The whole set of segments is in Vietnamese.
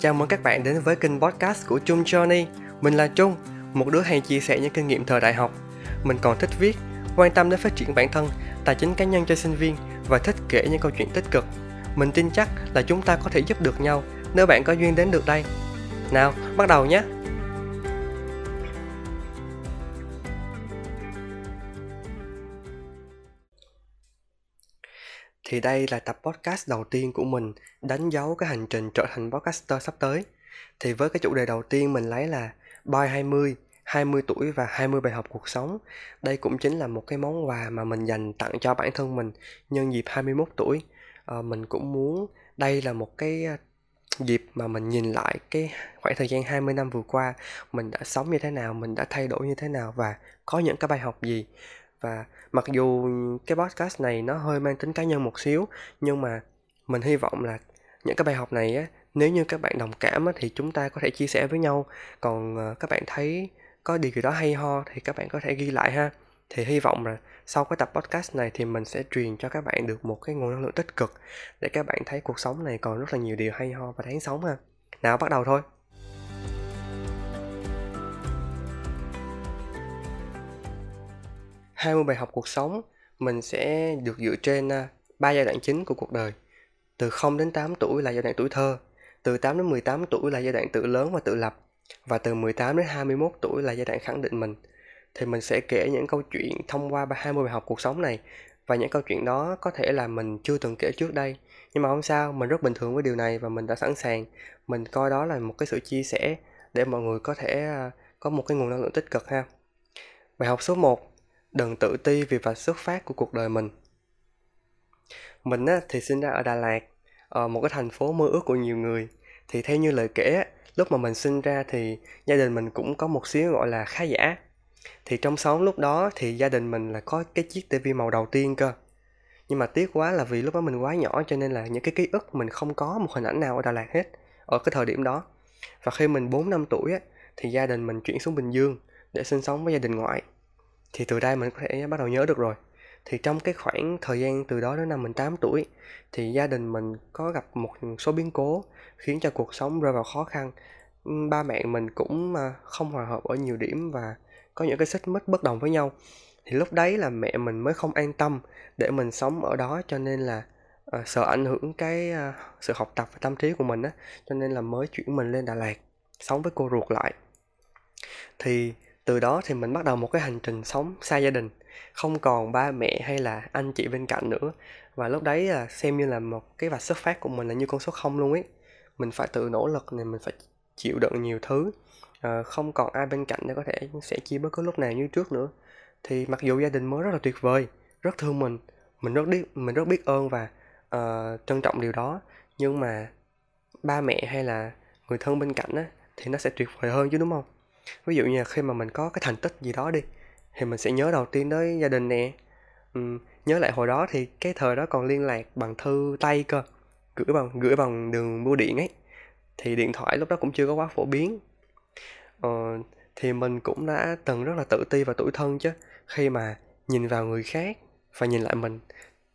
Chào mừng các bạn đến với kênh podcast của Trung Johnny. Mình là Trung, một đứa hay chia sẻ những kinh nghiệm thời đại học. Mình còn thích viết, quan tâm đến phát triển bản thân, tài chính cá nhân cho sinh viên và thích kể những câu chuyện tích cực. Mình tin chắc là chúng ta có thể giúp được nhau nếu bạn có duyên đến được đây. Nào, bắt đầu nhé! Thì đây là tập podcast đầu tiên của mình đánh dấu cái hành trình trở thành podcaster sắp tới. Thì với cái chủ đề đầu tiên mình lấy là Boy 20, 20 tuổi và 20 bài học cuộc sống. Đây cũng chính là một cái món quà mà mình dành tặng cho bản thân mình nhân dịp 21 tuổi. À, mình cũng muốn đây là một cái ờ, dịp mà mình nhìn lại cái khoảng thời gian 20 năm vừa qua mình đã sống như thế nào, mình đã thay đổi như thế nào và có những cái bài học gì và mặc dù cái podcast này nó hơi mang tính cá nhân một xíu nhưng mà mình hy vọng là những cái bài học này á nếu như các bạn đồng cảm á, thì chúng ta có thể chia sẻ với nhau. Còn ờ, các bạn thấy có điều gì đó hay ho thì các bạn có thể ghi lại ha. Thì hy vọng là sau cái tập podcast này thì mình sẽ truyền cho các bạn được một cái nguồn năng lượng tích cực để các bạn thấy cuộc sống này còn rất là nhiều điều hay ho và đáng sống ha. Nào bắt đầu thôi. 20 bài học cuộc sống mình sẽ được dựa trên à, ba giai đoạn chính của cuộc đời. Từ 0 đến 8 tuổi là giai đoạn tuổi thơ, từ 8 đến 18 tuổi là giai đoạn tự lớn và tự lập và từ 18 đến 21 tuổi là giai đoạn khẳng định mình. Thì mình sẽ kể những câu chuyện thông qua 20 bài học cuộc sống này và những câu chuyện đó có thể là mình chưa từng kể trước đây nhưng mà không sao mình rất bình thường với điều này và mình đã sẵn sàng mình coi đó là một cái sự chia sẻ để mọi người có thể à, có một cái nguồn năng lượng tích cực ha bài học số 1 đừng tự ti vì vạch xuất phát của cuộc đời mình. Mình á, thì sinh ra ở Đà Lạt ở một cái thành phố mơ ước của nhiều người. Thì theo như lời kể lúc mà mình sinh ra thì gia đình mình cũng có một xíu gọi là khá giả. Thì trong xóm lúc đó thì gia đình mình là có cái chiếc tivi màu đầu tiên cơ. Nhưng mà tiếc quá là vì lúc đó mình quá nhỏ cho nên là những cái ký ức mình không có một hình ảnh nào ở Đà Lạt hết ở cái thời điểm đó. Và khi mình 4 năm tuổi á, thì gia đình mình chuyển xuống Bình Dương để sinh sống với gia đình ngoại thì từ đây mình có thể bắt đầu nhớ được rồi. Thì trong cái khoảng thời gian từ đó đến năm mình 8 tuổi thì gia đình mình có gặp một số biến cố khiến cho cuộc sống rơi vào khó khăn. Ba mẹ mình cũng à, không hòa hợp ở nhiều điểm và có những cái xích mích bất đồng với nhau. Thì lúc đấy là mẹ mình mới không an tâm để mình sống ở đó cho nên là uh, sợ ảnh hưởng cái uh, sự học tập và tâm trí của mình á cho nên là mới chuyển mình lên Đà Lạt sống với cô ruột lại. Thì từ đó thì mình bắt đầu một cái hành trình sống xa gia đình không còn ba mẹ hay là anh chị bên cạnh nữa. Và lúc đấy là xem như là một cái vạch xuất phát của mình là như con số không luôn ấy. Mình phải tự nỗ lực này mình phải chịu đựng nhiều thứ. À, không còn ai bên cạnh để có thể sẽ chia bất cứ lúc nào như trước nữa. Thì mặc dù gia đình mới rất là tuyệt vời rất thương mình mình rất biết mình rất biết ơn và uh, trân trọng điều đó. Nhưng mà ba mẹ hay là người thân bên cạnh á thì nó sẽ tuyệt vời hơn chứ đúng không? Ví dụ như là khi mà mình có cái thành tích gì đó đi thì mình sẽ nhớ đầu tiên tới gia đình nè. Ừ, nhớ lại hồi đó thì cái thời đó còn liên lạc bằng thư tay cơ gửi bằng gửi bằng đường bưu điện ấy. Thì điện thoại lúc đó cũng chưa có quá phổ biến. Ờ, thì mình cũng đã từng rất là tự ti và tủi thân chứ khi mà nhìn vào người khác và nhìn lại mình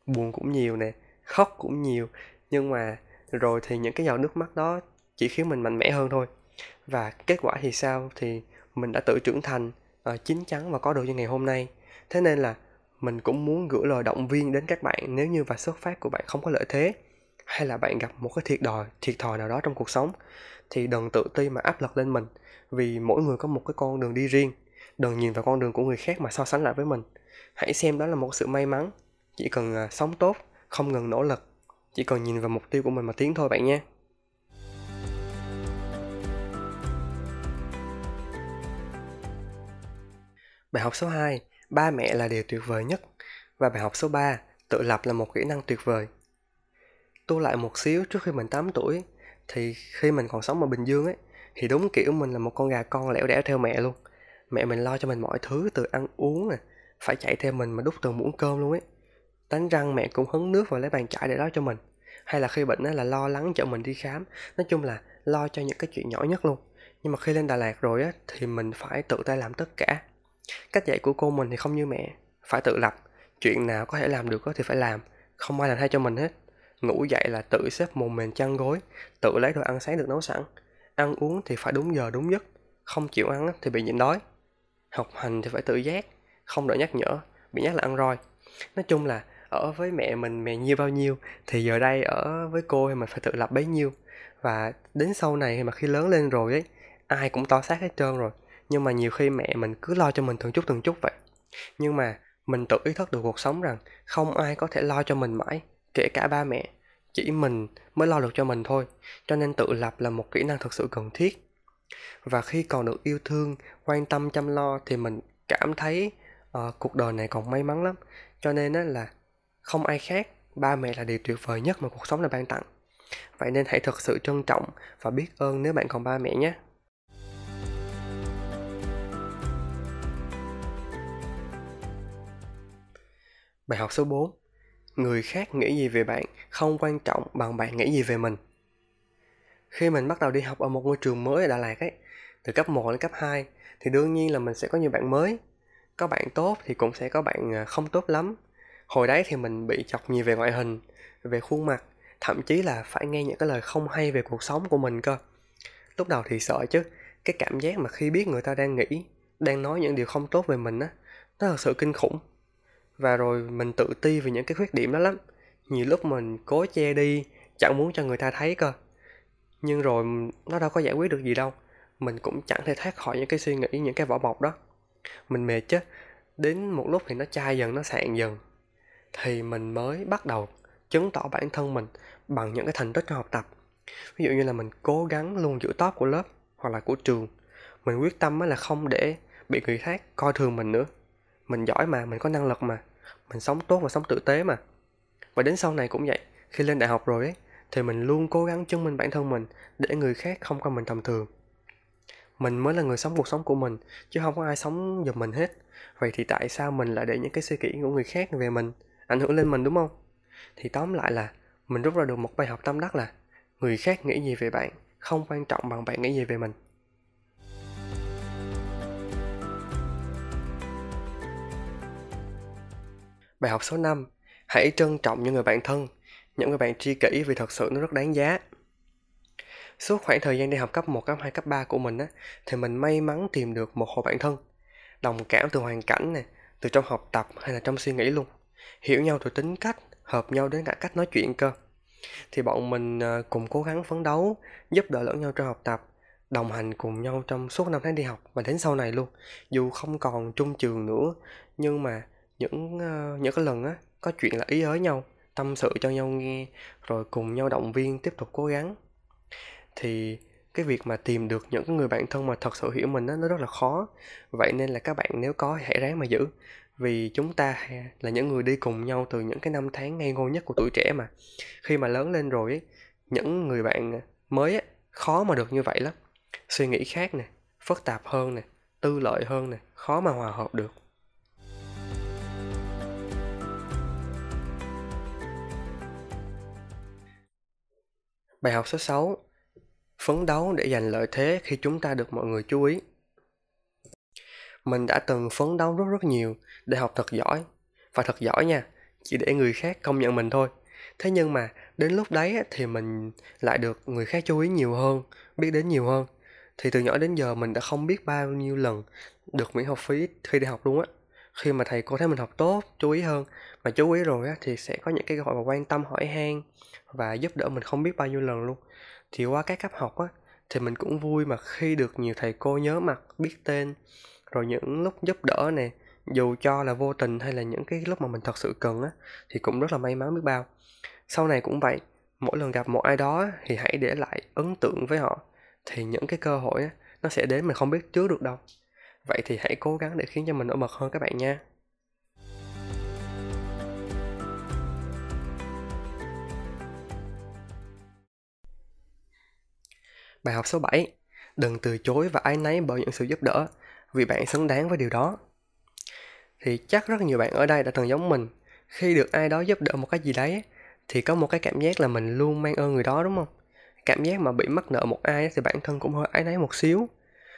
buồn cũng nhiều nè khóc cũng nhiều. Nhưng mà rồi thì những cái giọt nước mắt đó chỉ khiến mình mạnh mẽ hơn thôi và kết quả thì sao? Thì mình đã tự trưởng thành uh, chín chắn và có được như ngày hôm nay. Thế nên là mình cũng muốn gửi lời động viên đến các bạn nếu như và xuất phát của bạn không có lợi thế hay là bạn gặp một cái thiệt đòi thiệt thòi nào đó trong cuộc sống thì đừng tự ti mà áp lực lên mình. Vì mỗi người có một cái con đường đi riêng đừng nhìn vào con đường của người khác mà so sánh lại với mình. Hãy xem đó là một sự may mắn. Chỉ cần uh, sống tốt không ngừng nỗ lực chỉ cần nhìn vào mục tiêu của mình mà tiến thôi bạn nhé. Bài học số 2, ba mẹ là điều tuyệt vời nhất. Và bài học số 3, tự lập là một kỹ năng tuyệt vời. Tu lại một xíu trước khi mình 8 tuổi, thì khi mình còn sống ở Bình Dương ấy, thì đúng kiểu mình là một con gà con lẻo đẻo theo mẹ luôn. Mẹ mình lo cho mình mọi thứ từ ăn uống nè, phải chạy theo mình mà đút từng muỗng cơm luôn ấy. Đánh răng mẹ cũng hứng nước và lấy bàn chải để đó cho mình. Hay là khi bệnh là lo lắng chở mình đi khám. Nói chung là lo cho những cái chuyện nhỏ nhất luôn. Nhưng mà khi lên Đà Lạt rồi á, thì mình phải tự tay làm tất cả cách dạy của cô mình thì không như mẹ. Phải tự lập. Chuyện nào có thể làm được thì phải làm. Không ai làm thay cho mình hết. Ngủ dậy là tự xếp mồm mền chăn gối, tự lấy đồ ăn sáng được nấu sẵn. Ăn uống thì phải đúng giờ, đúng giấc. Không chịu ăn thì bị nhịn đói. Học hành thì phải tự giác, không đợi nhắc nhở, bị nhắc là ăn roi. Nói chung là ở với mẹ mình, mẹ nhiêu bao nhiêu, thì giờ đây ở với cô thì mình phải tự lập bấy nhiêu. Và đến sau này mà khi lớn lên rồi ấy, ai cũng to xác hết trơn rồi nhưng mà nhiều khi mẹ mình cứ lo cho mình từng chút từng chút vậy. Nhưng mà mình tự ý thức được cuộc sống rằng không ai có thể lo cho mình mãi kể cả ba mẹ. Chỉ mình mới lo được cho mình thôi. Cho nên tự lập là một kỹ năng thực sự cần thiết. Và khi còn được yêu thương quan tâm chăm lo thì mình cảm thấy uh, cuộc đời này còn may mắn lắm. Cho nên á là không ai khác ba mẹ là điều tuyệt vời nhất mà cuộc sống này ban tặng. Vậy nên hãy thật sự trân trọng và biết ơn nếu bạn còn ba mẹ nhé. Bài học số 4 Người khác nghĩ gì về bạn không quan trọng bằng bạn nghĩ gì về mình. Khi mình bắt đầu đi học ở một ngôi trường mới ở Đà Lạt ấy, từ cấp 1 đến cấp 2 thì đương nhiên là mình sẽ có nhiều bạn mới. Có bạn tốt thì cũng sẽ có bạn à, không tốt lắm. Hồi đấy thì mình bị chọc nhiều về ngoại hình, về khuôn mặt, thậm chí là phải nghe những cái lời không hay về cuộc sống của mình cơ. Lúc đầu thì sợ chứ, cái cảm giác mà khi biết người ta đang nghĩ, đang nói những điều không tốt về mình á, nó thật sự kinh khủng và rồi mình tự ti về những cái khuyết điểm đó lắm. Nhiều lúc mình cố che đi, chẳng muốn cho người ta thấy cơ. Nhưng rồi nó đâu có giải quyết được gì đâu. Mình cũng chẳng thể thoát khỏi những cái suy nghĩ, những cái vỏ bọc đó. Mình mệt chứ. Đến một lúc thì nó chai dần, nó sạn dần. Thì mình mới bắt đầu chứng tỏ bản thân mình bằng những cái thành tích trong học tập. Ví dụ như là mình cố gắng luôn giữ top của lớp hoặc là của trường. Mình quyết tâm là không để bị người khác coi thường mình nữa mình giỏi mà, mình có năng lực mà. Mình sống tốt và sống tử tế mà. Và đến sau này cũng vậy, khi lên đại học rồi ấy, thì mình luôn cố gắng chứng minh bản thân mình để người khác không coi mình tầm thường. Mình mới là người sống cuộc sống của mình, chứ không có ai sống giùm mình hết. Vậy thì tại sao mình lại để những cái suy nghĩ của người khác về mình ảnh hưởng lên mình, đúng không? Thì tóm lại là, mình rút ra được một bài học tâm đắc là, người khác nghĩ gì về bạn không quan trọng bằng bạn nghĩ gì về mình. Bài học số 5 Hãy trân trọng những người bạn thân, những người bạn tri kỷ vì thật sự nó rất đáng giá. Suốt khoảng thời gian đi học cấp 1, cấp 2, cấp 3 của mình á, thì mình may mắn tìm được một hội bạn thân. Đồng cảm từ hoàn cảnh này từ trong học tập hay là trong suy nghĩ luôn. Hiểu nhau từ tính cách, hợp nhau đến cả cách nói chuyện cơ. Thì bọn mình ờ, cùng cố gắng phấn đấu, giúp đỡ lẫn nhau trong học tập, đồng hành cùng nhau trong suốt năm tháng đi học và đến sau này luôn. Dù không còn chung trường nữa, nhưng mà những ờ, những cái lần á có chuyện là ý ới nhau tâm sự cho nhau nghe rồi cùng nhau động viên tiếp tục cố gắng. Thì cái việc mà tìm được những cái người bạn thân mà thật sự hiểu mình đó, nó rất là khó. Vậy nên là các bạn nếu có hãy ráng mà giữ. Vì chúng ta là những người đi cùng nhau từ những cái năm tháng ngây ngô nhất của tuổi trẻ mà. Khi mà lớn lên rồi ấy, những người bạn mới ấy, khó mà được như vậy lắm. Suy nghĩ khác nè phức tạp hơn nè tư lợi hơn nè khó mà hòa hợp được. Bài học số 6 Phấn đấu để giành lợi thế khi chúng ta được mọi người chú ý. Mình đã từng phấn đấu rất rất nhiều để học thật giỏi. Và thật giỏi nha, chỉ để người khác công nhận mình thôi. Thế nhưng mà đến lúc đấy thì mình lại được người khác chú ý nhiều hơn, biết đến nhiều hơn. Thì từ nhỏ đến giờ mình đã không biết bao nhiêu lần được miễn học phí khi đi học luôn á khi mà thầy cô thấy mình học tốt, chú ý hơn, mà chú ý rồi á, thì sẽ có những cái gọi mà quan tâm hỏi han và giúp đỡ mình không biết bao nhiêu lần luôn. Thì qua các cấp học á, thì mình cũng vui mà khi được nhiều thầy cô nhớ mặt, biết tên, rồi những lúc giúp đỡ nè, dù cho là vô tình hay là những cái lúc mà mình thật sự cần á, thì cũng rất là may mắn biết bao. Sau này cũng vậy, mỗi lần gặp một ai đó thì hãy để lại ấn tượng với họ, thì những cái cơ hội á, nó sẽ đến mình không biết trước được đâu vậy thì hãy cố gắng để khiến cho mình nổi bật hơn các bạn nha. Bài học số 7 Đừng từ chối và ái náy bởi những sự giúp đỡ, Vì bạn xứng đáng với điều đó. Thì chắc rất nhiều bạn ở đây đã từng giống mình. Khi được ai đó giúp đỡ một cái gì đấy, Thì có một cái cảm giác là mình luôn mang ơn người đó, đúng không? Cảm giác mà bị mắc nợ một ai thì bản thân cũng hơi ái náy một xíu.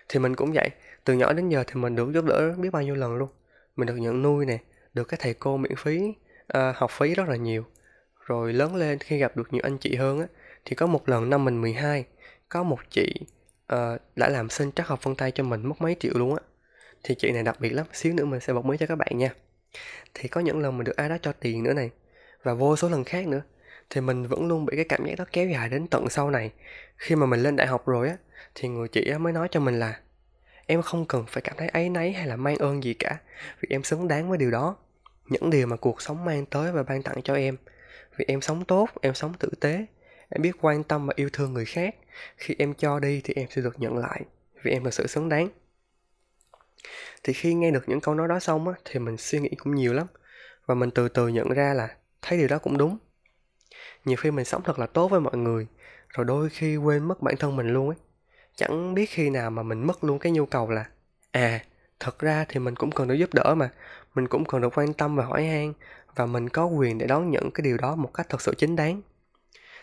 Thì mình cũng vậy. Từ nhỏ đến giờ thì mình được giúp đỡ biết bao nhiêu lần luôn. Mình được nhận nuôi nè Được các thầy cô miễn phí à, Học phí rất là nhiều. Rồi lớn lên khi gặp được nhiều anh chị hơn á thì có một lần năm mình 12 có một chị à, đã làm sinh trắc học vân tay cho mình mất mấy triệu luôn á. Thì chị này đặc biệt lắm xíu nữa mình sẽ bật mí cho các bạn nha. Thì có những lần mình được ai đó cho tiền nữa này và vô số lần khác nữa thì mình vẫn luôn bị cái cảm giác đó kéo dài đến tận sau này. Khi mà mình lên đại học rồi á thì người chị á mới nói cho mình là em không cần phải cảm thấy ấy nấy hay là mang ơn gì cả, vì em xứng đáng với điều đó. Những điều mà cuộc sống mang tới và ban tặng cho em, vì em sống tốt, em sống tử tế, em biết quan tâm và yêu thương người khác. Khi em cho đi thì em sẽ được nhận lại, vì em thật sự xứng đáng. Thì khi nghe được những câu nói đó xong á, thì mình suy nghĩ cũng nhiều lắm, và mình từ từ nhận ra là thấy điều đó cũng đúng. Nhiều khi mình sống thật là tốt với mọi người, rồi đôi khi quên mất bản thân mình luôn ấy chẳng biết khi nào mà mình mất luôn cái nhu cầu là à thật ra thì mình cũng cần được giúp đỡ mà. Mình cũng cần được quan tâm và hỏi han và mình có quyền để đón nhận cái điều đó một cách thật sự chính đáng.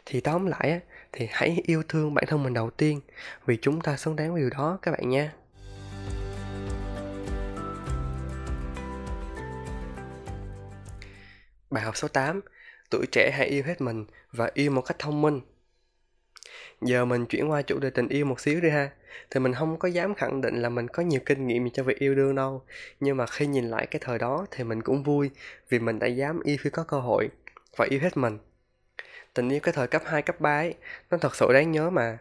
Thì tóm lại á, thì hãy yêu thương bản thân mình đầu tiên vì chúng ta xứng đáng với điều đó các bạn nha. Bài học số 8 Tuổi trẻ hãy yêu hết mình và yêu một cách thông minh. Giờ mình chuyển qua chủ đề tình yêu một xíu đi ha. Thì mình không có dám khẳng định là mình có nhiều kinh nghiệm cho việc yêu đương đâu. Nhưng mà khi nhìn lại cái thời đó thì mình cũng vui Vì mình đã dám yêu khi có cơ hội Và yêu hết mình. Tình yêu cái thời cấp 2, cấp 3 ấy Nó thật sự đáng nhớ mà.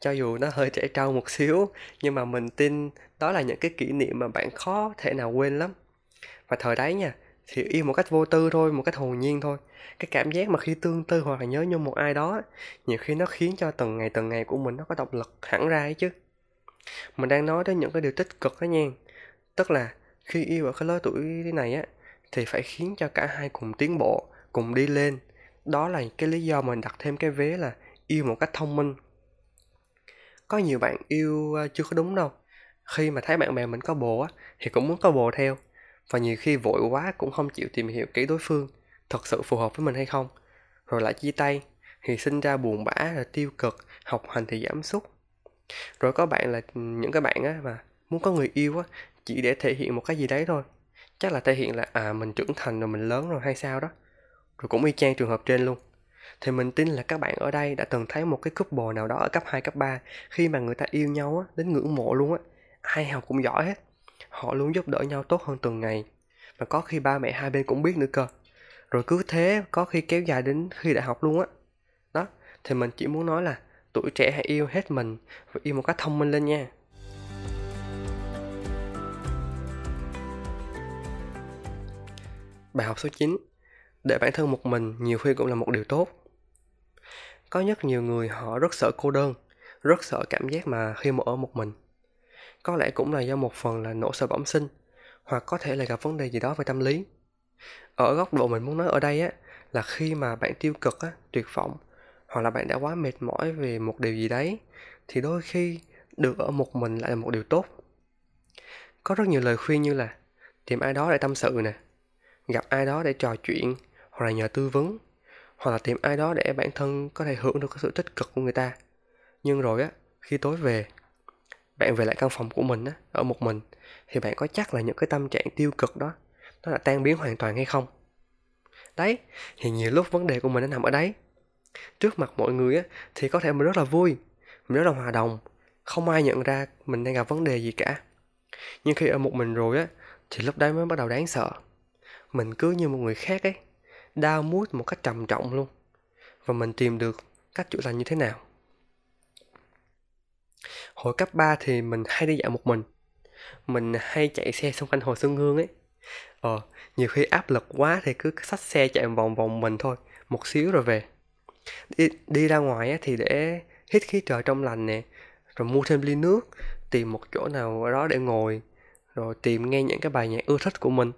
Cho dù nó hơi trẻ trâu một xíu nhưng mà mình tin đó là những cái kỷ niệm mà bạn khó thể nào quên lắm. Và thời đấy nha thì yêu một cách vô tư thôi, một cách hồn nhiên thôi. Cái cảm giác mà khi tương tư hoặc là nhớ nhung một ai đó nhiều khi nó khiến cho từng ngày từng ngày của mình nó có động lực hẳn ra ấy chứ. Mình đang nói đến những cái điều tích cực đó nha. Tức là khi yêu ở cái lứa tuổi này á, thì phải khiến cho cả hai cùng tiến bộ, cùng đi lên. Đó là cái lý do mình đặt thêm cái vế là yêu một cách thông minh. Có nhiều bạn yêu ờ, chưa có đúng đâu. Khi mà thấy bạn bè mình có bồ á, thì cũng muốn có bồ theo và nhiều khi vội quá cũng không chịu tìm hiểu kỹ đối phương thật sự phù hợp với mình hay không. Rồi lại chia tay thì sinh ra buồn bã rồi tiêu cực học hành thì giảm sút. Rồi có bạn là ừ, những cái bạn á mà muốn có người yêu á chỉ để thể hiện một cái gì đấy thôi. Chắc là thể hiện là à mình trưởng thành rồi mình lớn rồi hay sao đó. Rồi cũng y chang trường hợp trên luôn. Thì mình tin là các bạn ở đây đã từng thấy một cái couple nào đó ở cấp 2, cấp 3 khi mà người ta yêu nhau á, đến ngưỡng mộ luôn á. Ai học cũng giỏi hết họ luôn giúp đỡ nhau tốt hơn từng ngày. Và có khi ba mẹ hai bên cũng biết nữa cơ. Rồi cứ thế, có khi kéo dài đến khi đại học luôn á. Đó, thì mình chỉ muốn nói là tuổi trẻ hãy yêu hết mình và yêu một cách thông minh lên nha. Bài học số 9 Để bản thân một mình, nhiều khi cũng là một điều tốt. Có rất nhiều người họ rất sợ cô đơn, Rất sợ cảm giác mà khi mà ở một mình có lẽ cũng là do một phần là nỗi sợ bẩm sinh, hoặc có thể là gặp vấn đề gì đó về tâm lý. Ở góc độ mình muốn nói ở đây á, là khi mà bạn tiêu cực á, tuyệt vọng, hoặc là bạn đã quá mệt mỏi về một điều gì đấy, thì đôi khi được ở một mình lại là một điều tốt. Có rất nhiều lời khuyên như là tìm ai đó để tâm sự nè, gặp ai đó để trò chuyện, hoặc là nhờ tư vấn, hoặc là tìm ai đó để bản thân có thể hưởng được cái sự tích cực của người ta. Nhưng rồi á, khi tối về bạn về lại căn phòng của mình á, ở một mình, thì bạn có chắc là những cái tâm trạng tiêu cực đó, nó là tan biến hoàn toàn hay không? Đấy, thì nhiều lúc vấn đề của mình nó nằm ở đấy. Trước mặt mọi người á, thì có thể mình rất là vui, mình rất là hòa đồng, không ai nhận ra mình đang gặp vấn đề gì cả. Nhưng khi ở một mình rồi á, thì lúc đấy mới bắt đầu đáng sợ. Mình cứ như một người khác ấy, đau mút một cách trầm trọng luôn. Và mình tìm được cách chữa lành như thế nào? Hồi cấp 3 thì mình hay đi dạo một mình. Mình hay chạy xe xung quanh hồ xuân hương ấy. Ờ nhiều khi áp lực quá thì cứ xách xe chạy vòng vòng mình thôi một xíu rồi về. Đi, đi ra ngoài thì để hít khí trời trong lành nè rồi mua thêm ly nước tìm một chỗ nào đó để ngồi rồi tìm nghe những cái bài nhạc ưa thích của mình.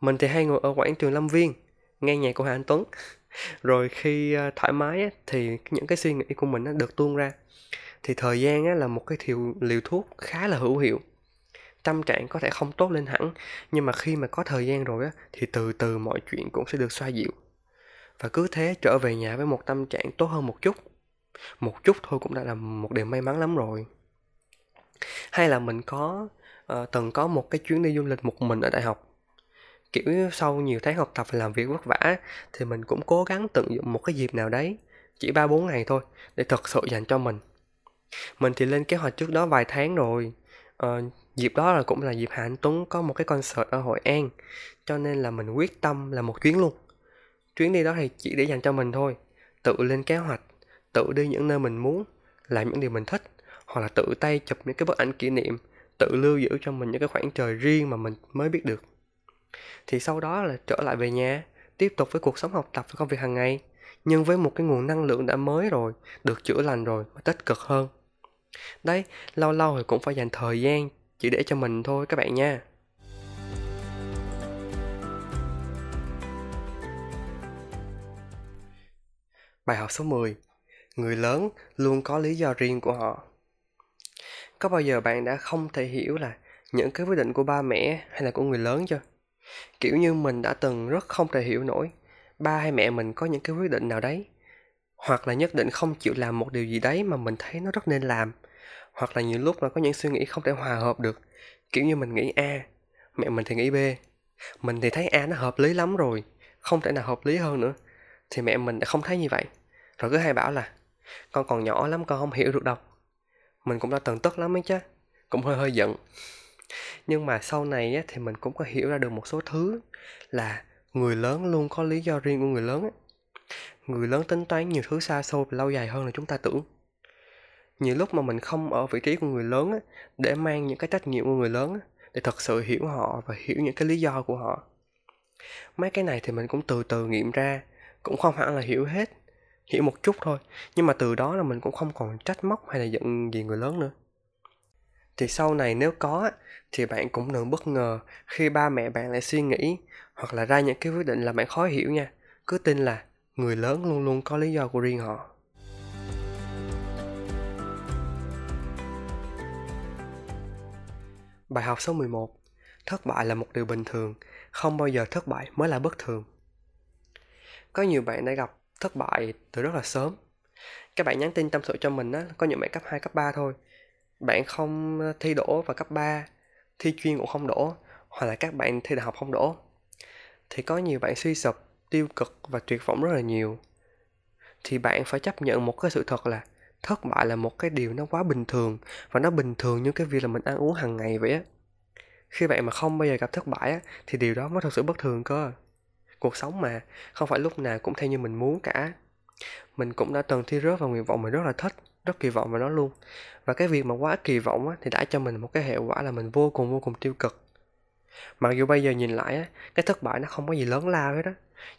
Mình thì hay ngồi ở quảng trường lâm viên nghe nhạc của hà anh tuấn. Rồi khi ờ, thoải mái thì những cái suy nghĩ của mình nó được tuôn ra thì thời gian á, là một cái thiều liều thuốc khá là hữu hiệu. Tâm trạng có thể không tốt lên hẳn nhưng mà khi mà có thời gian rồi á thì từ từ mọi chuyện cũng sẽ được xoa dịu. Và cứ thế trở về nhà với một tâm trạng tốt hơn một chút. Một chút thôi cũng đã là một điều may mắn lắm rồi. Hay là mình có uh, từng có một cái chuyến đi du lịch một mình ở đại học. Kiểu sau nhiều tháng học tập và làm việc vất vả thì mình cũng cố gắng tận dụng một cái dịp nào đấy chỉ ba bốn ngày thôi để thật sự dành cho mình mình thì lên kế hoạch trước đó vài tháng rồi. Ờ, dịp đó là cũng là dịp Hà Anh Tuấn có một cái concert ở Hội An cho nên là mình quyết tâm là một chuyến luôn. Chuyến đi đó thì chỉ để dành cho mình thôi. Tự lên kế hoạch tự đi những nơi mình muốn làm những điều mình thích hoặc là tự tay chụp những cái bức ảnh kỷ niệm tự lưu giữ cho mình những cái khoảng trời riêng mà mình mới biết được. Thì sau đó là trở lại về nhà tiếp tục với cuộc sống học tập và công việc hàng ngày nhưng với một cái nguồn năng lượng đã mới rồi được chữa lành rồi và tích cực hơn đấy, lâu lâu thì cũng phải dành thời gian chỉ để cho mình thôi các bạn nha. Bài học số 10 Người lớn luôn có lý do riêng của họ. Có bao giờ bạn đã không thể hiểu là những cái quyết định của ba mẹ hay là của người lớn chưa? Kiểu như mình đã từng rất không thể hiểu nổi, ba hay mẹ mình có những cái quyết định nào đấy, hoặc là nhất định không chịu làm một điều gì đấy mà mình thấy nó rất nên làm hoặc là nhiều lúc là có những suy nghĩ không thể hòa hợp được. Kiểu như mình nghĩ a mẹ mình thì nghĩ b. Mình thì thấy a nó hợp lý lắm rồi không thể nào hợp lý hơn nữa. Thì mẹ mình đã không thấy như vậy. Rồi cứ hay bảo là con còn nhỏ lắm con không hiểu được đâu. Mình cũng đã từng tức lắm ấy chứ cũng hơi hơi giận. Nhưng mà sau này á, thì mình cũng có hiểu ra được một số thứ là người lớn luôn có lý do riêng của người lớn á. người lớn tính toán nhiều thứ xa xôi và lâu dài hơn là chúng ta tưởng nhiều lúc mà mình không ở vị trí của người lớn á, để mang những cái trách nhiệm của người lớn á, để thật sự hiểu họ và hiểu những cái lý do của họ. Mấy cái này thì mình cũng từ từ nghiệm ra cũng không hẳn là hiểu hết hiểu một chút thôi nhưng mà từ đó là mình cũng không còn trách móc hay là giận gì người lớn nữa. Thì sau này nếu có thì bạn cũng đừng bất ngờ khi ba mẹ bạn lại suy nghĩ hoặc là ra những cái quyết định là bạn khó hiểu nha. Cứ tin là người lớn luôn luôn có lý do của riêng họ. Bài học số 11 Thất bại là một điều bình thường, không bao giờ thất bại mới là bất thường. Có nhiều bạn đã gặp thất bại từ rất là sớm. Các bạn nhắn tin tâm sự cho mình á, có những bạn cấp 2, cấp 3 thôi. Bạn không ờ, thi đỗ vào cấp 3, thi chuyên cũng không đỗ, hoặc là các bạn thi đại học không đỗ. Thì có nhiều bạn suy sụp, tiêu cực và tuyệt vọng rất là nhiều. Thì bạn phải chấp nhận một cái sự thật là thất bại là một cái điều nó quá bình thường và nó bình thường như cái việc là mình ăn uống hàng ngày vậy á. Khi bạn mà không bao giờ gặp thất bại á thì điều đó mới thật sự bất thường cơ. Cuộc sống mà không phải lúc nào cũng theo như mình muốn cả. Mình cũng đã từng thi rớt vào nguyện vọng mình rất là thích rất kỳ vọng vào nó luôn. Và cái việc mà quá kỳ vọng á, thì đã cho mình một cái hệ quả là mình vô cùng vô cùng tiêu cực. Mặc dù bây giờ nhìn lại á, cái thất bại nó không có gì lớn lao hết đó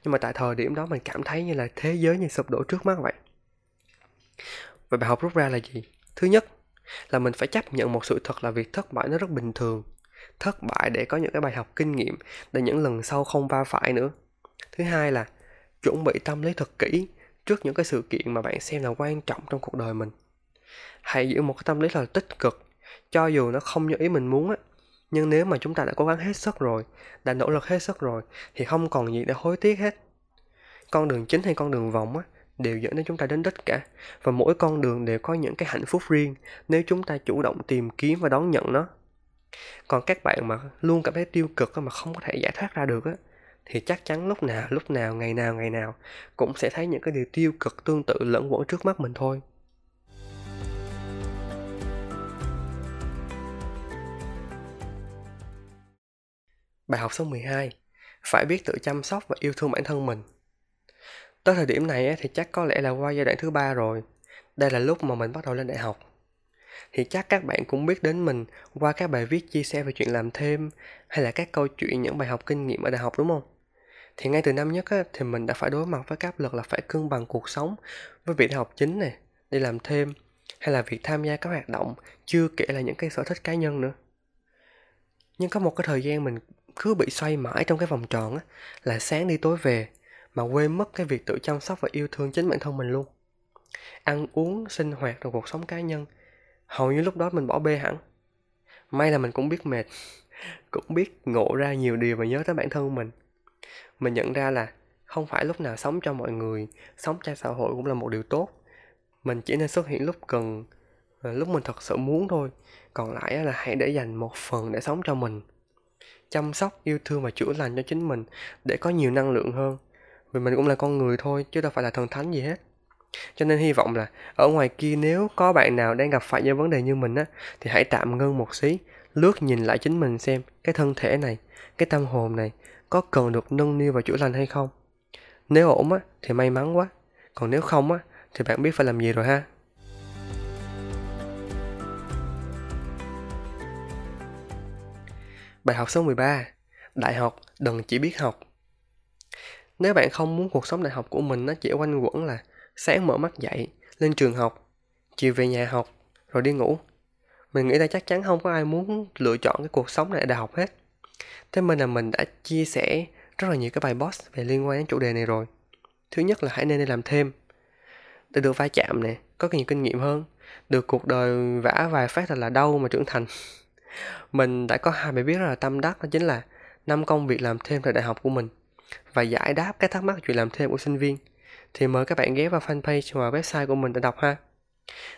nhưng mà tại thời điểm đó mình cảm thấy như là thế giới như sụp đổ trước mắt vậy vậy bài học rút ra là gì? Thứ nhất, là mình phải chấp nhận một sự thật là việc thất bại nó rất bình thường. Thất bại để có những cái bài học kinh nghiệm, để những lần sau không va phải nữa. Thứ hai là chuẩn bị tâm lý thật kỹ trước những cái sự kiện mà bạn xem là quan trọng trong cuộc đời mình. Hãy giữ một cái tâm lý là tích cực, cho dù nó không như ý mình muốn á. Nhưng nếu mà chúng ta đã cố gắng hết sức rồi, đã nỗ lực hết sức rồi, thì không còn gì để hối tiếc hết. Con đường chính hay con đường vòng á đều dẫn đến chúng ta đến đích cả. Và mỗi con đường đều có những cái hạnh phúc riêng nếu chúng ta chủ động tìm kiếm và đón nhận nó. Còn các bạn mà luôn cảm thấy tiêu cực mà không có thể giải thoát ra được á, thì chắc chắn lúc nào lúc nào, ngày nào ngày nào cũng sẽ thấy những cái điều tiêu cực tương tự lẫn quẩn trước mắt mình thôi. Bài học số 12 Phải biết tự chăm sóc và yêu thương bản thân mình. Tới thời điểm này thì chắc có lẽ là qua giai đoạn thứ ba rồi. Đây là lúc mà mình bắt đầu lên đại học. Thì chắc các bạn cũng biết đến mình qua các bài viết chia sẻ về chuyện làm thêm hay là các câu chuyện những bài học kinh nghiệm ở đại học đúng không? Thì ngay từ năm nhất á, thì mình đã phải đối mặt với cái áp lực là phải cân bằng cuộc sống với việc học chính này, đi làm thêm hay là việc tham gia các hoạt động chưa kể là những cái sở thích cá nhân nữa. Nhưng có một cái thời gian mình cứ bị xoay mãi trong cái vòng tròn á, là sáng đi tối về mà quên mất cái việc tự chăm sóc và yêu thương chính bản thân mình luôn. Ăn uống, sinh hoạt rồi cuộc sống cá nhân, hầu như lúc đó mình bỏ bê hẳn. May là mình cũng biết mệt, cũng biết ngộ ra nhiều điều và nhớ tới bản thân mình. Mình nhận ra là không phải lúc nào sống cho mọi người, sống cho xã hội cũng là một điều tốt. Mình chỉ nên xuất hiện lúc cần à, lúc mình thật sự muốn thôi. Còn lại là hãy để dành một phần để sống cho mình. Chăm sóc, yêu thương và chữa lành cho chính mình để có nhiều năng lượng hơn vì mình cũng là con người thôi, chứ đâu phải là thần thánh gì hết. Cho nên hy vọng là ở ngoài kia nếu có bạn nào đang gặp phải những vấn đề như mình á, thì hãy tạm ngưng một xí, lướt nhìn lại chính mình xem cái thân thể này, cái tâm hồn này có cần được nâng niu và chữa lành hay không. Nếu ổn á, thì may mắn quá. Còn nếu không á, thì bạn biết phải làm gì rồi ha. Bài học số 13 Đại học đừng chỉ biết học. Nếu bạn không muốn cuộc sống đại học của mình nó chỉ quanh quẩn là sáng mở mắt dậy, lên trường học, chiều về nhà học, rồi đi ngủ. Mình nghĩ là chắc chắn không có ai muốn lựa chọn cái cuộc sống này ở đại học hết. Thế nên là mình đã chia sẻ rất là nhiều cái bài post về liên quan đến chủ đề này rồi. Thứ nhất là hãy nên đi làm thêm để được va chạm nè, có nhiều kinh nghiệm hơn, được cuộc đời vả vài phát thật là đau mà trưởng thành. mình đã có hai bài viết rất là tâm đắc đó chính là năm công việc làm thêm tại đại học của mình và giải đáp các thắc mắc chuyện làm thêm của sinh viên. Thì mời các bạn ghé vào fanpage và website của mình để đọc ha.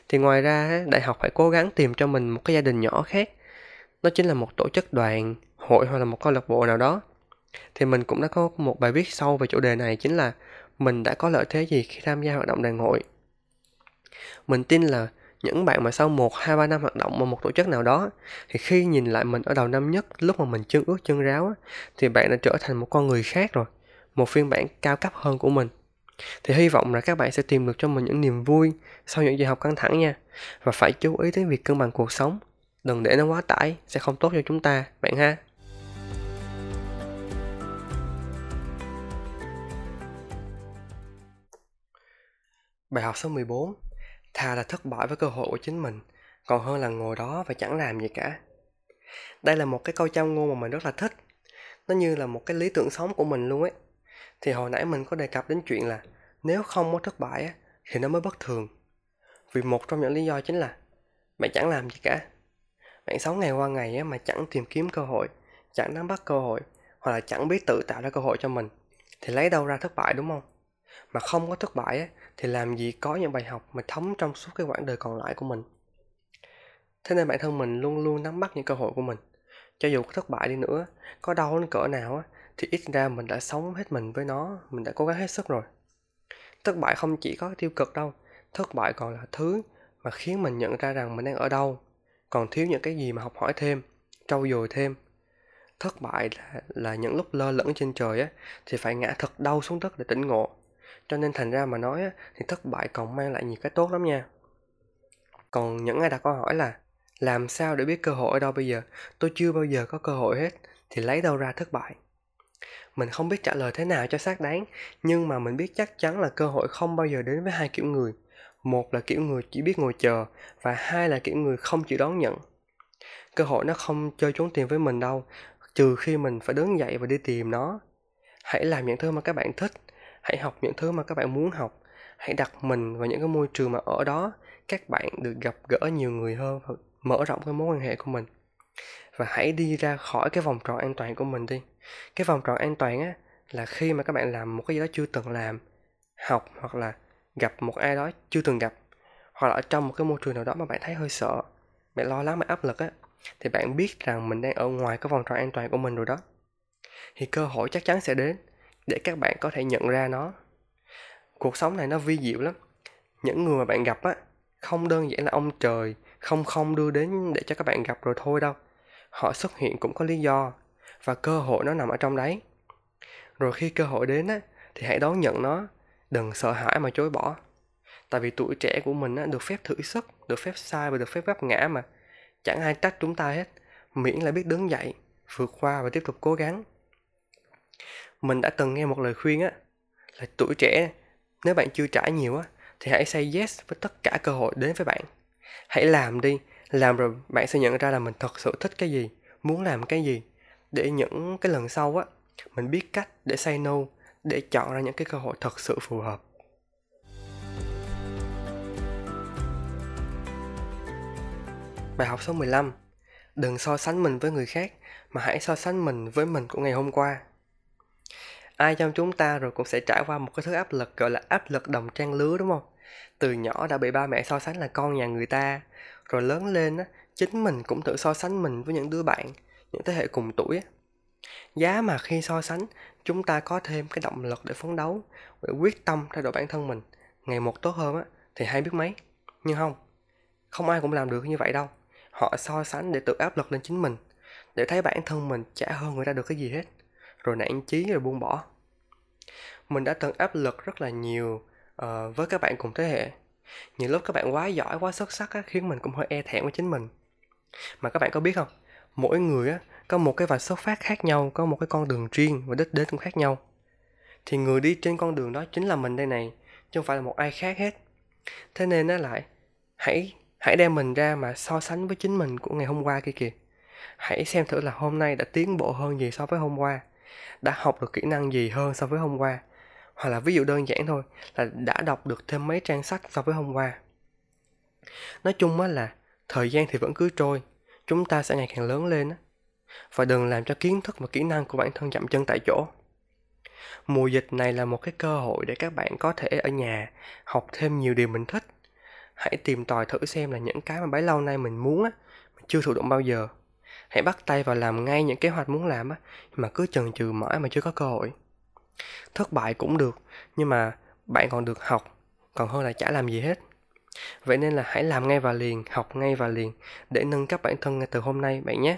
Thì ngoài ra, đại học phải cố gắng tìm cho mình một cái gia đình nhỏ khác. Nó chính là một tổ chức đoàn, hội hoặc là một câu lạc bộ nào đó. Thì mình cũng đã có một bài viết sâu về chủ đề này, chính là mình đã có lợi thế gì khi tham gia hoạt động đoàn hội. Mình tin là những bạn mà sau một, hai, ba năm hoạt động ở một tổ chức nào đó, thì khi nhìn lại mình ở đầu năm nhất, lúc mà mình chân ướt, chân ráo thì bạn đã trở thành một con người khác rồi, một phiên bản cao cấp hơn của mình. Thì hy vọng là các bạn sẽ tìm được cho mình những niềm vui sau những giờ học căng thẳng nha. Và phải chú ý đến việc cân bằng cuộc sống. Đừng để nó quá tải, sẽ không tốt cho chúng ta, bạn ha. Bài học số 14 Thà là thất bại với cơ hội của chính mình, Còn hơn là ngồi đó và chẳng làm gì cả. Đây là một cái câu châm ngôn mà mình rất là thích. Nó như là một cái lý tưởng sống của mình luôn ấy. Thì hồi nãy mình có đề cập đến chuyện là nếu không có thất bại thì nó mới bất thường. Vì một trong những lý do chính là bạn chẳng làm gì cả. Bạn sống ngày qua ngày mà chẳng tìm kiếm cơ hội, chẳng nắm bắt cơ hội, hoặc là chẳng biết tự tạo ra cơ hội cho mình, thì lấy đâu ra thất bại, đúng không? Mà không có thất bại thì làm gì có những bài học mà thấm trong suốt cái quãng đời còn lại của mình? Thế nên bản thân mình luôn luôn nắm bắt những cơ hội của mình. Cho dù có thất bại đi nữa có đau đến cỡ nào á thì ít ra mình đã sống hết mình với nó mình đã cố gắng hết sức rồi. Thất bại không chỉ có tiêu cực đâu thất bại còn là thứ mà khiến mình nhận ra rằng mình đang ở đâu. Còn thiếu những cái gì mà học hỏi thêm trau dồi thêm. Thất bại là, là những lúc lơ lửng trên trời á thì phải ngã thật đau xuống đất để tỉnh ngộ cho nên thành ra mà nói á, thì thất bại còn mang lại nhiều cái tốt lắm nha. Còn những ai đặt câu hỏi là làm sao để biết cơ hội ở đâu bây giờ? Tôi chưa bao giờ có cơ hội hết. Thì lấy đâu ra thất bại? Mình không biết trả lời thế nào cho xác đáng nhưng mà mình biết chắc chắn là cơ hội không bao giờ đến với hai kiểu người. Một là kiểu người chỉ biết ngồi chờ và hai là kiểu người không chịu đón nhận. Cơ hội nó không chơi trốn tìm với mình đâu trừ khi mình phải đứng dậy và đi tìm nó. Hãy làm những thứ mà các bạn thích hãy học những thứ mà các bạn muốn học. Hãy đặt mình vào những cái môi trường mà ở đó các bạn được gặp gỡ nhiều người hơn và mở rộng cái mối quan hệ của mình. Và hãy đi ra khỏi cái vòng tròn an toàn của mình đi. Cái vòng tròn an toàn á, là khi mà các bạn làm một cái gì đó chưa từng làm, học hoặc là gặp một ai đó chưa từng gặp, hoặc là ở trong một cái môi trường nào đó mà bạn thấy hơi sợ, bạn lo lắng, bạn áp lực á, thì bạn biết rằng mình đang ở ngoài cái vòng tròn an toàn của mình rồi đó. Thì cơ hội chắc chắn sẽ đến để các bạn có thể nhận ra nó. Cuộc sống này nó vi diệu lắm. Những người mà bạn gặp á, không đơn giản là ông trời, không không đưa đến để cho các bạn gặp rồi thôi đâu. Họ xuất hiện cũng có lý do và cơ hội nó nằm ở trong đấy. Rồi khi cơ hội đến á, thì hãy đón nhận nó, đừng sợ hãi mà chối bỏ. Tại vì tuổi trẻ của mình á, được phép thử sức, được phép sai và được phép vấp ngã mà. Chẳng ai trách chúng ta hết. Miễn là biết đứng dậy, vượt qua và tiếp tục cố gắng mình đã từng nghe một lời khuyên á, là tuổi trẻ, nếu bạn chưa trải nhiều á, thì hãy say yes với tất cả cơ hội đến với bạn. Hãy làm đi, làm rồi bạn sẽ nhận ra là mình thật sự thích cái gì, muốn làm cái gì. Để những cái lần sau á, mình biết cách để say no, để chọn ra những cái cơ hội thật sự phù hợp. Bài học số 15 Đừng so sánh mình với người khác, mà hãy so sánh mình với mình của ngày hôm qua. Ai trong chúng ta rồi cũng sẽ trải qua một cái thứ áp lực gọi là áp lực đồng trang lứa đúng không? Từ nhỏ đã bị ba mẹ so sánh là con nhà người ta, rồi lớn lên á, chính mình cũng tự so sánh mình với những đứa bạn những thế hệ cùng tuổi giá mà khi so sánh chúng ta có thêm cái động lực để phấn đấu để quyết tâm thay đổi bản thân mình. Ngày một tốt hơn á thì hay biết mấy nhưng không không ai cũng làm được như vậy đâu. Họ so sánh để tự áp lực lên chính mình để thấy bản thân mình chả hơn người ta được cái gì hết rồi nản chí rồi buông bỏ. Mình đã từng áp lực rất là nhiều uh, với các bạn cùng thế hệ. Nhiều lúc các bạn quá giỏi quá xuất sắc á, khiến mình cũng hơi e thẹn với chính mình. Mà các bạn có biết không? Mỗi người á có một cái vạch xuất phát khác nhau có một cái con đường riêng và đích đến cũng khác nhau. Thì người đi trên con đường đó chính là mình đây này chứ không phải là một ai khác hết. Thế nên nó lại hãy hãy đem mình ra mà so sánh với chính mình của ngày hôm qua kia kìa. Hãy xem thử là hôm nay đã tiến bộ hơn gì so với hôm qua đã học được kỹ năng gì hơn so với hôm qua? Hoặc là ví dụ đơn giản thôi, là đã đọc được thêm mấy trang sách so với hôm qua. Nói chung á là, thời gian thì vẫn cứ trôi, chúng ta sẽ ngày càng lớn lên á. Và đừng làm cho kiến thức và kỹ năng của bản thân dậm chân tại chỗ. Mùa dịch này là một cái cơ hội để các bạn có thể ở nhà học thêm nhiều điều mình thích. Hãy tìm tòi thử xem là những cái mà bấy lâu nay mình muốn á mình chưa thụ động bao giờ hãy bắt tay vào làm ngay những kế hoạch muốn làm á mà cứ chần chừ mãi mà chưa có cơ hội. Thất bại cũng được, nhưng mà bạn còn được học, còn hơn là chả làm gì hết. Vậy nên là hãy làm ngay và liền, học ngay và liền, để nâng cấp bản thân ngay từ hôm nay bạn nhé.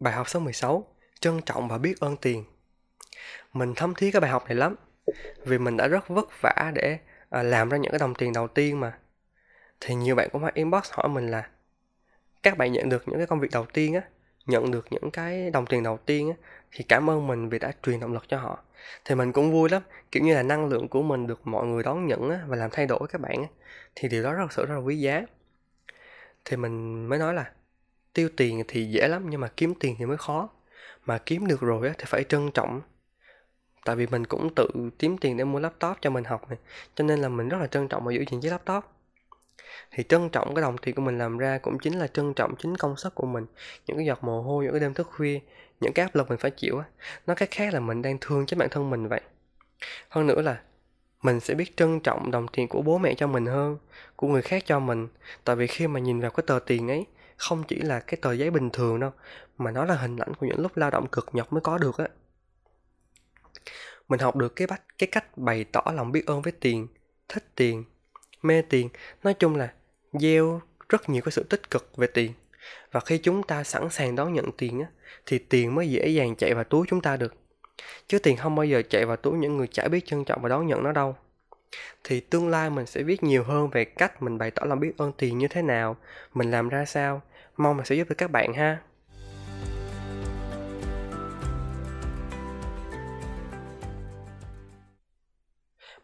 Bài học số 16 Trân trọng và biết ơn tiền. Mình thấm thía cái bài học này lắm, Vì mình đã rất vất vả để à, làm ra những cái đồng tiền đầu tiên mà. Thì nhiều bạn cũng hay inbox hỏi mình là Các bạn nhận được những cái công việc đầu tiên á Nhận được những cái đồng tiền đầu tiên á Thì cảm ơn mình vì đã truyền động lực cho họ. Thì mình cũng vui lắm Kiểu như là năng lượng của mình được mọi người đón nhận á Và làm thay đổi các bạn á Thì điều đó rất sự rất là quý giá. Thì mình mới nói là tiêu tiền thì dễ lắm nhưng mà kiếm tiền thì mới khó. Mà kiếm được rồi á thì phải trân trọng tại vì mình cũng tự kiếm tiền để mua laptop cho mình học này, cho nên là mình rất là trân trọng và giữ gìn chiếc laptop. Thì trân trọng cái đồng tiền của mình làm ra cũng chính là trân trọng chính công sức của mình, những cái giọt mồ hôi, những cái đêm thức khuya, những cái áp lực mình phải chịu á. Nó cái khác là mình đang thương chính bản thân mình vậy. Hơn nữa là mình sẽ biết trân trọng đồng tiền của bố mẹ cho mình hơn, của người khác cho mình. Tại vì khi mà nhìn vào cái tờ tiền ấy, không chỉ là cái tờ giấy bình thường đâu, mà nó là hình ảnh của những lúc lao động cực nhọc mới có được á mình học được cái bách cái cách bày tỏ lòng biết ơn với tiền, thích tiền, mê tiền. Nói chung là gieo rất nhiều cái sự tích cực về tiền. Và khi chúng ta sẵn sàng đón nhận tiền á, thì tiền mới dễ dàng chạy vào túi chúng ta được. Chứ tiền không bao giờ chạy vào túi những người chả biết trân trọng và đón nhận nó đâu. Thì tương lai mình sẽ viết nhiều hơn về cách mình bày tỏ lòng biết ơn tiền như thế nào, mình làm ra sao. Mong là sẽ giúp được các bạn ha.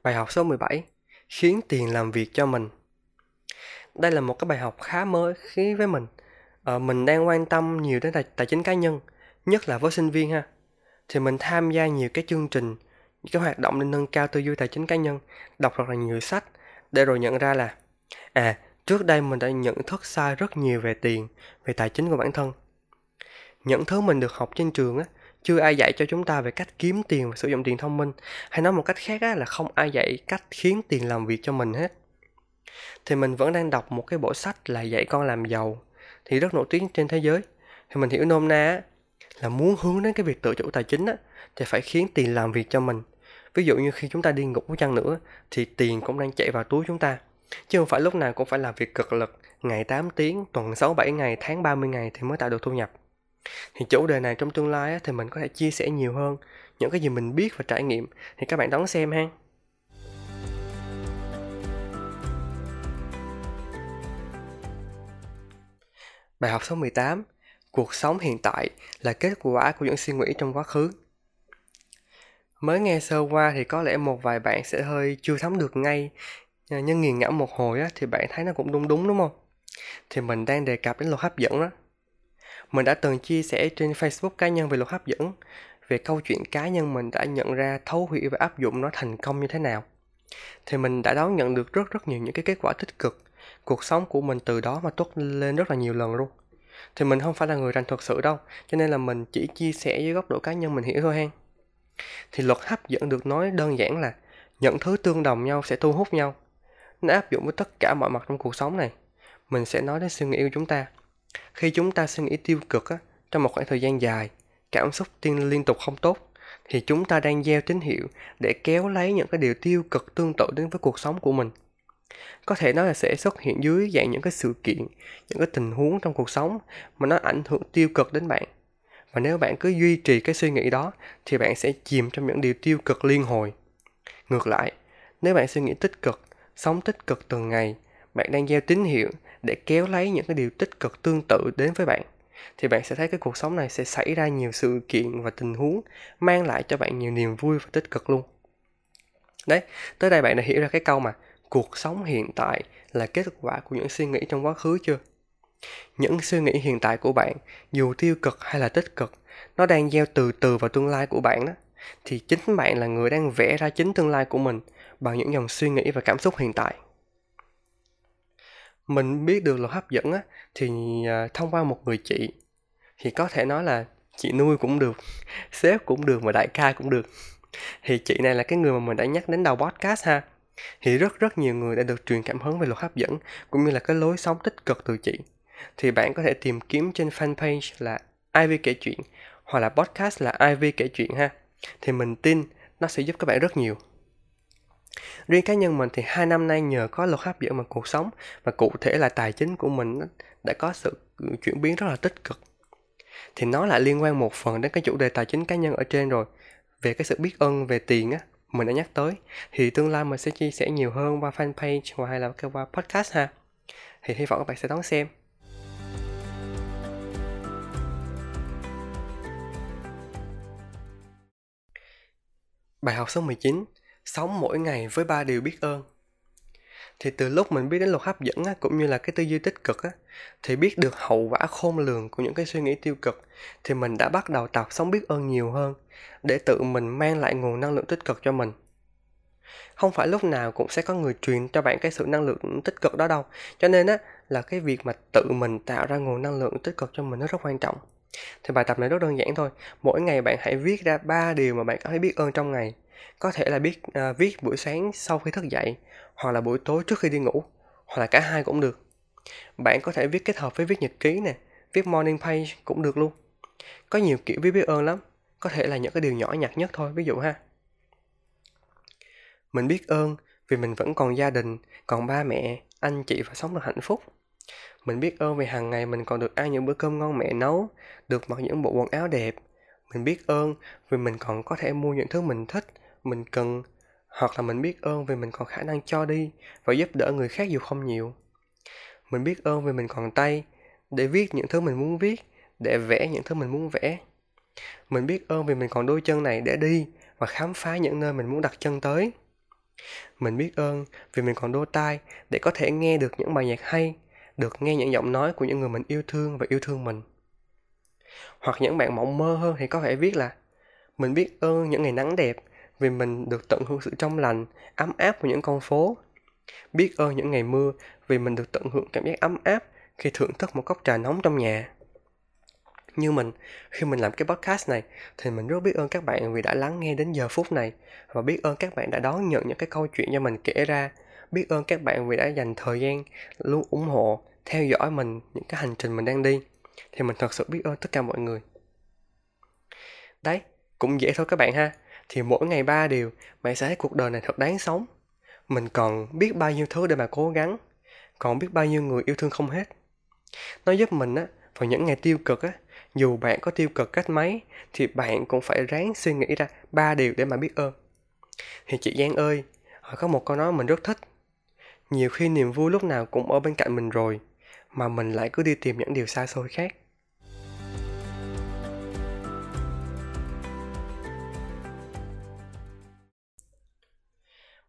Bài học số 17 Khiến tiền làm việc cho mình. Đây là một cái bài học khá mới khí với mình. Ờ, Mình đang quan tâm nhiều đến tài, tài chính cá nhân Nhất là với sinh viên ha. Thì mình tham gia nhiều cái chương trình Những cái hoạt động để nâng cao tư duy tài chính cá nhân Đọc rất là nhiều sách Để rồi nhận ra là À Trước đây mình đã nhận thức sai rất nhiều về tiền, về tài chính của bản thân. Những thứ mình được học trên trường á, chưa ai dạy cho chúng ta về cách kiếm tiền và sử dụng tiền thông minh. Hay nói một cách khác á, là không ai dạy cách khiến tiền làm việc cho mình hết. Thì mình vẫn đang đọc một cái bộ sách là dạy con làm giàu, thì rất nổi tiếng trên thế giới. Thì mình hiểu nôm na á, là muốn hướng đến cái việc tự chủ tài chính á, thì phải khiến tiền làm việc cho mình. Ví dụ như khi chúng ta đi ngủ chăng nữa, thì tiền cũng đang chạy vào túi chúng ta Chứ không phải lúc nào cũng phải làm việc cực lực, ngày 8 tiếng, tuần 6-7 ngày, tháng 30 ngày thì mới tạo được thu nhập. Thì chủ đề này trong tương lai thì mình có thể chia sẻ nhiều hơn, những cái gì mình biết và trải nghiệm thì các bạn đón xem ha. Bài học số 18 Cuộc sống hiện tại là kết quả của những suy nghĩ trong quá khứ. Mới nghe sơ qua thì có lẽ một vài bạn sẽ hơi chưa thấm được ngay à, nhưng nghiền ngẫm một hồi thì bạn thấy nó cũng đúng đúng đúng không thì mình đang đề cập đến luật hấp dẫn đó mình đã từng chia sẻ trên facebook cá nhân về luật hấp dẫn, về câu chuyện cá nhân mình đã nhận ra thấu hiểu và áp dụng nó thành công như thế nào. Thì mình đã đón nhận được rất rất nhiều những cái kết quả tích cực. Cuộc sống của mình từ đó mà tốt lên rất là nhiều lần luôn. Thì mình không phải là người rành thật sự đâu, cho nên là mình chỉ chia sẻ với góc độ cá nhân mình hiểu thôi hen. Thì luật hấp dẫn được nói đơn giản là những thứ tương đồng nhau sẽ thu hút nhau. Nó áp dụng với tất cả mọi mặt trong cuộc sống này. Mình sẽ nói đến suy nghĩ của chúng ta. Khi chúng ta suy nghĩ tiêu cực á, trong một khoảng thời gian dài, cảm xúc tiên liên tục không tốt, thì chúng ta đang gieo tín hiệu để kéo lấy những cái điều tiêu cực tương tự đến với cuộc sống của mình. Có thể nó là sẽ xuất hiện dưới dạng những cái sự kiện, những cái tình huống trong cuộc sống mà nó ảnh hưởng tiêu cực đến bạn. Và nếu bạn cứ duy trì cái suy nghĩ đó thì bạn sẽ chìm trong những điều tiêu cực liên hồi. Ngược lại, nếu bạn suy nghĩ tích cực, sống tích cực từng ngày, bạn đang gieo tín hiệu để kéo lấy những cái điều tích cực tương tự đến với bạn, thì bạn sẽ thấy cái cuộc sống này sẽ xảy ra nhiều sự kiện và tình huống mang lại cho bạn nhiều niềm vui và tích cực luôn. Đấy, tới đây bạn đã hiểu ra cái câu mà cuộc sống hiện tại là kết quả của những suy nghĩ trong quá khứ chưa? Những suy nghĩ hiện tại của bạn, dù tiêu cực hay là tích cực, nó đang gieo từ từ vào tương lai của bạn đó. Thì chính bạn là người đang vẽ ra chính tương lai của mình bằng những dòng suy nghĩ và cảm xúc hiện tại mình biết được luật hấp dẫn á, thì à, thông qua một người chị, thì có thể nói là chị nuôi cũng được, sếp cũng được mà đại ca cũng được. Thì chị này là cái người mà mình đã nhắc đến đầu podcast ha. Thì rất rất nhiều người đã được truyền cảm hứng về luật hấp dẫn, cũng như là cái lối sống tích cực từ chị. Thì bạn có thể tìm kiếm trên fanpage là iv kể chuyện, hoặc là podcast là iv kể chuyện ha. Thì mình tin nó sẽ giúp các bạn rất nhiều riêng cá nhân mình thì hai năm nay nhờ có luật hấp dẫn mà cuộc sống và cụ thể là tài chính của mình đã có sự chuyển biến rất là tích cực. Thì nó lại liên quan một phần đến cái chủ đề tài chính cá nhân ở trên rồi. Về cái sự biết ơn về tiền á, mình đã nhắc tới. Thì tương lai mình sẽ chia sẻ nhiều hơn qua fanpage hoặc hay là qua podcast ha. Thì hy vọng các bạn sẽ đón xem. Bài học số 19 Sống mỗi ngày với ba điều biết ơn. Thì từ lúc mình biết đến luật hấp dẫn á, cũng như là cái tư duy tích cực á, thì biết được hậu quả khôn lường của những cái suy nghĩ tiêu cực thì mình đã bắt đầu tập sống biết ơn nhiều hơn để tự mình mang lại nguồn năng lượng tích cực cho mình. Không phải lúc nào cũng sẽ có người truyền cho bạn cái sự năng lượng tích cực đó đâu cho nên á là cái việc mà tự mình tạo ra nguồn năng lượng tích cực cho mình nó rất quan trọng. Thì bài tập này rất đơn giản thôi mỗi ngày bạn hãy viết ra ba điều mà bạn có thể biết ơn trong ngày có thể là biết à, viết buổi sáng sau khi thức dậy hoặc là buổi tối trước khi đi ngủ hoặc là cả hai cũng được. Bạn có thể viết kết hợp với viết nhật ký nè viết morning page cũng được luôn. Có nhiều kiểu viết biết ơn lắm có thể là những cái điều nhỏ nhặt nhất thôi ví dụ ha. Mình biết ơn vì mình vẫn còn gia đình còn ba mẹ anh chị và sống được hạnh phúc. Mình biết ơn vì hàng ngày mình còn được ăn những bữa cơm ngon mẹ nấu được mặc những bộ quần áo đẹp. Mình biết ơn vì mình còn có thể mua những thứ mình thích mình cần, hoặc là mình biết ơn vì mình còn khả năng cho đi và giúp đỡ người khác dù không nhiều. Mình biết ơn vì mình còn tay để viết những thứ mình muốn viết, để vẽ những thứ mình muốn vẽ. Mình biết ơn vì mình còn đôi chân này để đi và khám phá những nơi mình muốn đặt chân tới. Mình biết ơn vì mình còn đôi tai để có thể nghe được những bài nhạc hay, được nghe những giọng nói của những người mình yêu thương và yêu thương mình. Hoặc những bạn mộng mơ hơn thì có thể viết là, mình biết ơn những ngày nắng đẹp vì mình được tận hưởng sự trong lành, ấm áp của những con phố. Biết ơn những ngày mưa vì mình được tận hưởng cảm giác ấm áp khi thưởng thức một cốc trà nóng trong nhà. Như mình, khi mình làm cái podcast này thì mình rất biết ơn các bạn vì đã lắng nghe đến giờ phút này và biết ơn các bạn đã đón nhận những cái câu chuyện cho mình kể ra. Biết ơn các bạn vì đã dành thời gian luôn ủng hộ, theo dõi mình những cái hành trình mình đang đi. Thì mình thật sự biết ơn tất cả mọi người. Đấy, cũng dễ thôi các bạn ha thì mỗi ngày ba điều bạn sẽ thấy cuộc đời này thật đáng sống. Mình còn biết bao nhiêu thứ để mà cố gắng, còn biết bao nhiêu người yêu thương không hết. Nó giúp mình á, vào những ngày tiêu cực á, dù bạn có tiêu cực cách mấy, thì bạn cũng phải ráng suy nghĩ ra ba điều để mà biết ơn. Thì chị Giang ơi, họ có một câu nói mình rất thích. Nhiều khi niềm vui lúc nào cũng ở bên cạnh mình rồi, mà mình lại cứ đi tìm những điều xa xôi khác.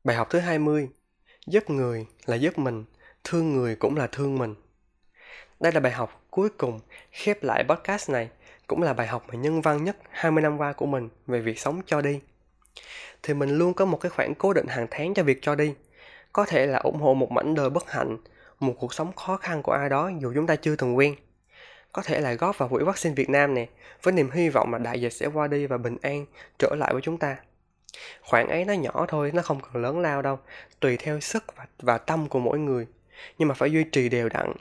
Bài học thứ 20 Giúp người là giúp mình, thương người cũng là thương mình. Đây là bài học cuối cùng khép lại podcast này, cũng là bài học mà nhân văn nhất 20 năm qua của mình về việc sống cho đi. Thì mình luôn có một cái khoản cố định hàng tháng cho việc cho đi. Có thể là ủng hộ một mảnh đời bất hạnh, một cuộc sống khó khăn của ai đó dù chúng ta chưa từng quen. Có thể là góp vào quỹ vaccine Việt Nam nè, với niềm hy vọng là đại dịch sẽ qua đi và bình an trở lại với chúng ta khoảng ấy nó nhỏ thôi nó không cần lớn lao đâu tùy theo sức và, và tâm của mỗi người. Nhưng mà phải duy trì đều đặn.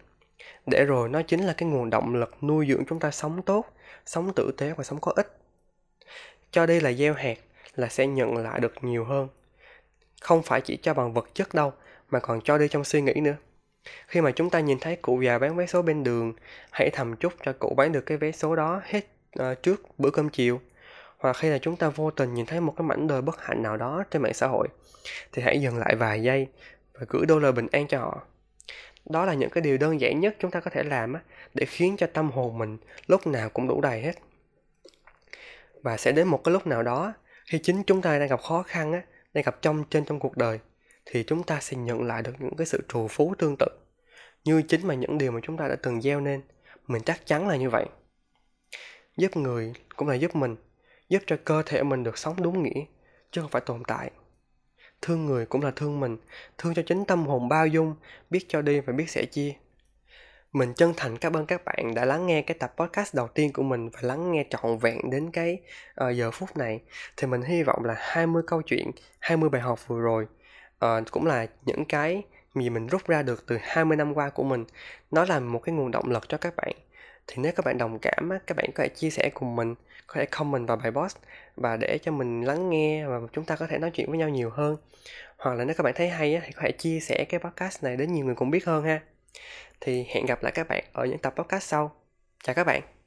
Để rồi nó chính là cái nguồn động lực nuôi dưỡng chúng ta sống tốt sống tử tế và sống có ích. Cho đi là gieo hạt là sẽ nhận lại được nhiều hơn. Không phải chỉ cho bằng vật chất đâu mà còn cho đi trong suy nghĩ nữa. Khi mà chúng ta nhìn thấy cụ già bán vé số bên đường hãy thầm chúc cho cụ bán được cái vé số đó hết uh, trước bữa cơm chiều hoặc khi là chúng ta vô tình nhìn thấy một cái mảnh đời bất hạnh nào đó trên mạng xã hội, thì hãy dừng lại vài giây và gửi đôi lời bình an cho họ. Đó là những cái điều đơn giản nhất chúng ta có thể làm để khiến cho tâm hồn mình lúc nào cũng đủ đầy hết. Và sẽ đến một cái lúc nào đó, khi chính chúng ta đang gặp khó khăn á, đang gặp trong trên trong cuộc đời, thì chúng ta sẽ nhận lại được những cái sự trù phú tương tự, như chính mà những điều mà chúng ta đã từng gieo nên. Mình chắc chắn là như vậy. Giúp người cũng là giúp mình giúp cho cơ thể mình được sống đúng nghĩa chứ không phải tồn tại. Thương người cũng là thương mình thương cho chính tâm hồn bao dung biết cho đi và biết sẻ chia. Mình chân thành cảm ơn các bạn đã lắng nghe cái tập podcast đầu tiên của mình và lắng nghe trọn vẹn đến cái uh, giờ phút này. Thì mình hy vọng là 20 câu chuyện 20 bài học vừa rồi uh, cũng là những cái gì mình rút ra được từ 20 năm qua của mình. Nó là một cái nguồn động lực cho các bạn thì nếu các bạn đồng cảm các bạn có thể chia sẻ cùng mình, có thể comment vào bài post và để cho mình lắng nghe và chúng ta có thể nói chuyện với nhau nhiều hơn. Hoặc là nếu các bạn thấy hay thì có thể chia sẻ cái podcast này đến nhiều người cũng biết hơn ha. Thì hẹn gặp lại các bạn ở những tập podcast sau. Chào các bạn!